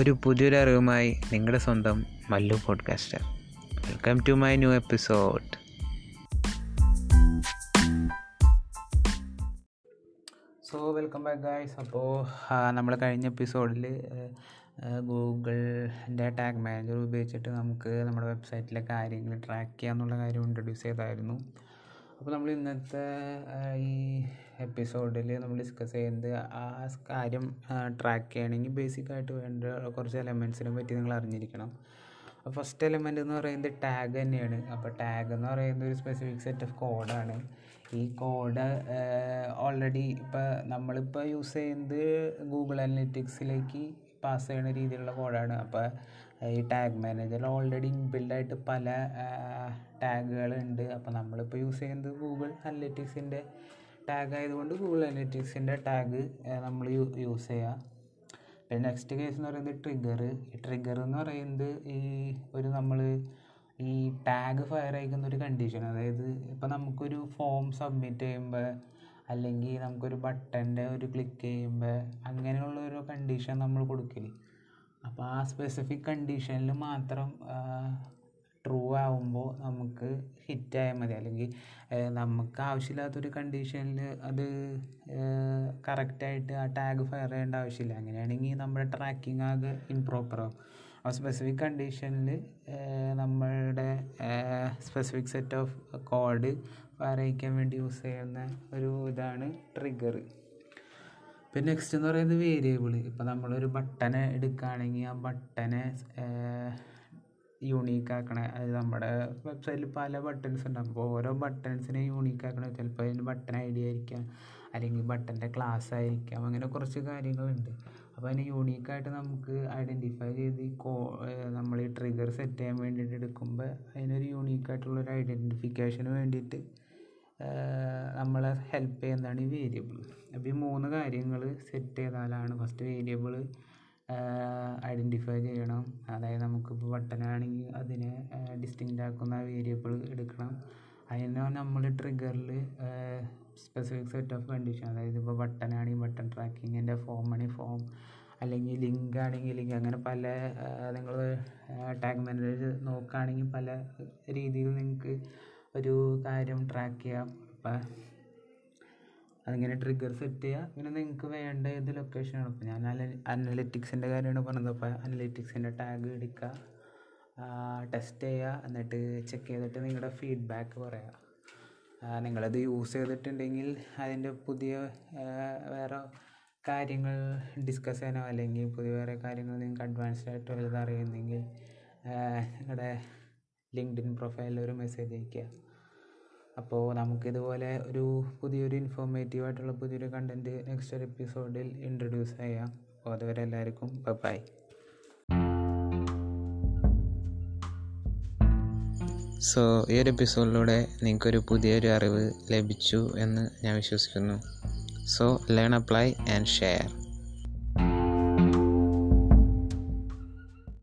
ഒരു പുതിയൊരു അറിവുമായി നിങ്ങളുടെ സ്വന്തം Mallu podcaster welcome to my new episode so welcome back guys അപ്പോൾ നമ്മൾ കഴിഞ്ഞ എപ്പിസോഡിൽ ഗൂഗിളിന്റെ ടാഗ് മാനേജർ ഉപയോഗിച്ചിട്ട് നമുക്ക് നമ്മുടെ വെബ്സൈറ്റിലെ കാര്യങ്ങൾ ട്രാക്ക് ചെയ്യാമെന്നുള്ള കാര്യം ഇൻട്രൊഡ്യൂസ് ചെയ്തായിരുന്നു. അപ്പോൾ നമ്മൾ ഇന്നത്തെ ഈ എപ്പിസോഡിൽ നമ്മൾ ഡിസ്കസ് ചെയ്യുന്നത് ആ കാര്യം ട്രാക്ക് ചെയ്യണമെങ്കിൽ ബേസിക്കായിട്ട് വേണ്ട കുറച്ച് എലമെൻസിനെ പറ്റി നിങ്ങൾ അറിഞ്ഞിരിക്കണം. ഫസ്റ്റ് എലമെന്റ് എന്ന് പറയുന്നത് ടാഗ് തന്നെയാണ്. അപ്പോൾ ടാഗ് എന്ന് പറയുന്നത് ഒരു സ്പെസിഫിക് സെറ്റ് ഓഫ് കോഡാണ് ഈ കോഡ് ഓൾറെഡി ഇപ്പോൾ നമ്മളിപ്പോൾ യൂസ് ചെയ്യുന്നത് ഗൂഗിൾ അനലിറ്റിക്സിലേക്ക് പാസ് ചെയ്യുന്ന രീതിയിലുള്ള കോഡാണ് അപ്പോൾ ഈ ടാഗ് മാനേജറിൽ ഓൾറെഡി ഇൻബിൽഡായിട്ട് പല ടാഗുകളുണ്ട് അപ്പോൾ നമ്മളിപ്പോൾ യൂസ് ചെയ്യുന്നത് ഗൂഗിൾ അനലറ്റിക്സിന്റെ ടാഗ് ആയതുകൊണ്ട് ഗൂഗിൾ അനലറ്റിക്സിന്റെ ടാഗ് നമ്മൾ യൂസ് ചെയ്യുക പിന്നെ നെക്സ്റ്റ് കേസ് എന്ന് പറയുന്നത് ട്രിഗർ ഈ ട്രിഗർ എന്ന് പറയുന്നത് ഈ ഒരു നമ്മൾ ഈ ടാഗ് ഫയർ അയക്കുന്ന ഒരു കണ്ടീഷൻ അതായത് ഇപ്പോൾ നമുക്കൊരു ഫോം സബ്മിറ്റ് ചെയ്യുമ്പോൾ അല്ലെങ്കിൽ നമുക്കൊരു ബട്ടന്റെ ഒരു ക്ലിക്ക് ചെയ്യുമ്പോൾ അങ്ങനെയുള്ള ഒരു കണ്ടീഷൻ നമ്മൾ കൊടുക്കില്ല അപ്പോൾ ആ സ്പെസിഫിക് കണ്ടീഷനിൽ മാത്രം ട്രൂ ആവുമ്പോൾ നമുക്ക് ഹിറ്റായാൽ മതി. അല്ലെങ്കിൽ നമുക്ക് ആവശ്യമില്ലാത്തൊരു കണ്ടീഷനിൽ അത് കറക്റ്റായിട്ട് ആ ടാഗ് ഫയർ ചെയ്യേണ്ട ആവശ്യമില്ല. അങ്ങനെയാണെങ്കിൽ നമ്മുടെ ട്രാക്കിംഗ് ആകെ ഇംപ്രോപ്പർ ആവും. ആ സ്പെസിഫിക് കണ്ടീഷനിൽ നമ്മളുടെ specific set of code fire അയക്കാൻ വേണ്ടി യൂസ് ചെയ്യുന്ന ഒരു ഇതാണ് ട്രിഗർ പിന്നെ നെക്സ്റ്റ് എന്ന് പറയുന്നത് വേരിയബിൾ ഇപ്പം നമ്മളൊരു ബട്ടനെ എടുക്കുകയാണെങ്കിൽ ആ ബട്ടനെ യൂണീക്ക് ആക്കണേ അത് നമ്മുടെ വെബ്സൈറ്റിൽ പല ബട്ടൺസ് ഉണ്ടാകും അപ്പോൾ ഓരോ ബട്ടൺസിനെ യൂണീക്ക് ആക്കണേ ചിലപ്പോൾ അതിന് ബട്ടൺ ഐ ഡി ആയിരിക്കാം അല്ലെങ്കിൽ ബട്ടന്റെ ക്ലാസ് ആയിരിക്കാം അങ്ങനെ കുറച്ച് കാര്യങ്ങളുണ്ട്. അപ്പോൾ അതിന് യൂണീക്കായിട്ട് നമുക്ക് ഐഡന്റിഫൈ ചെയ്ത് ഈ കോ നമ്മൾ ഈ ട്രിഗർ സെറ്റ് ചെയ്യാൻ വേണ്ടിയിട്ട് എടുക്കുമ്പോൾ അതിനൊരു യൂണീക്കായിട്ടുള്ളൊരു ഐഡന്റിഫിക്കേഷന് വേണ്ടിയിട്ട് നമ്മളെ ഹെൽപ്പ് ചെയ്യുന്നതാണ് ഈ വേരിയബിൾ അപ്പോൾ ഈ മൂന്ന് കാര്യങ്ങൾ സെറ്റ് ചെയ്താലാണ് ഫസ്റ്റ് വേരിയബിൾ ഐഡന്റിഫൈ ചെയ്യണം. അതായത് നമുക്കിപ്പോൾ ബട്ടനാണെങ്കിൽ അതിനെ ഡിസ്റ്റിങ്റ്റ് ആക്കുന്ന വേരിയബിൾ എടുക്കണം. അതിനെ നമ്മൾ ട്രിഗറിൽ സ്പെസിഫിക് സെറ്റ് ഓഫ് കണ്ടീഷൻ അതായത് ഇപ്പോൾ ബട്ടനാണെങ്കിൽ ബട്ടൺ ട്രാക്കിങ്ങിന്റെ ഫോം ആണെങ്കിൽ ഫോം അല്ലെങ്കിൽ ലിങ്ക് ആണെങ്കിൽ ലിങ്ക് അങ്ങനെ പല നിങ്ങൾ ടാഗ് മാനേജർ നോക്കുകയാണെങ്കിൽ പല രീതിയിൽ നിങ്ങൾക്ക് ഒരു കാര്യം ട്രാക്ക് ചെയ്യാം. അപ്പം അതിങ്ങനെ ട്രിഗർ സെറ്റ് ചെയ്യുക പിന്നെ നിങ്ങൾക്ക് വേണ്ട ഏത് ലൊക്കേഷനാണ് ഇപ്പോൾ ഞാൻ അനലിറ്റിക്സിന്റെ കാര്യമാണ് പറഞ്ഞത്. അപ്പോൾ അനലിറ്റിക്സിന്റെ ടാഗ് എടുക്കുക ടെസ്റ്റ് ചെയ്യുക എന്നിട്ട് ചെക്ക് ചെയ്തിട്ട് നിങ്ങളുടെ ഫീഡ്ബാക്ക് പറയുക നിങ്ങളത് യൂസ് ചെയ്തിട്ടുണ്ടെങ്കിൽ അതിന്റെ പുതിയ വേറെ കാര്യങ്ങൾ ഡിസ്കസ് ചെയ്യാനോ അല്ലെങ്കിൽ പുതിയ വേറെ കാര്യങ്ങൾ നിങ്ങൾക്ക് അഡ്വാൻസ്ഡ് ആയിട്ട് വലുത് അറിയുന്നെങ്കിൽ നിങ്ങളുടെ ലിങ്ക്ഡിൻ പ്രൊഫൈലിൽ ഒരു മെസ്സേജ് അയയ്ക്കുക അപ്പോൾ നമുക്കിതുപോലെ ഒരു പുതിയൊരു ഇൻഫോർമേറ്റീവ് ആയിട്ടുള്ള പുതിയൊരു കണ്ടന്റ് നെക്സ്റ്റ് ഒരു എപ്പിസോഡിൽ ഇൻട്രൊഡ്യൂസ് ചെയ്യാം. അപ്പോൾ അതുവരെ എല്ലാവർക്കും ബൈ സോ ഈ ഒരു എപ്പിസോഡിലൂടെ നിങ്ങൾക്കൊരു പുതിയൊരു അറിവ് ലഭിച്ചു എന്ന് ഞാൻ വിശ്വസിക്കുന്നു. So learn apply and share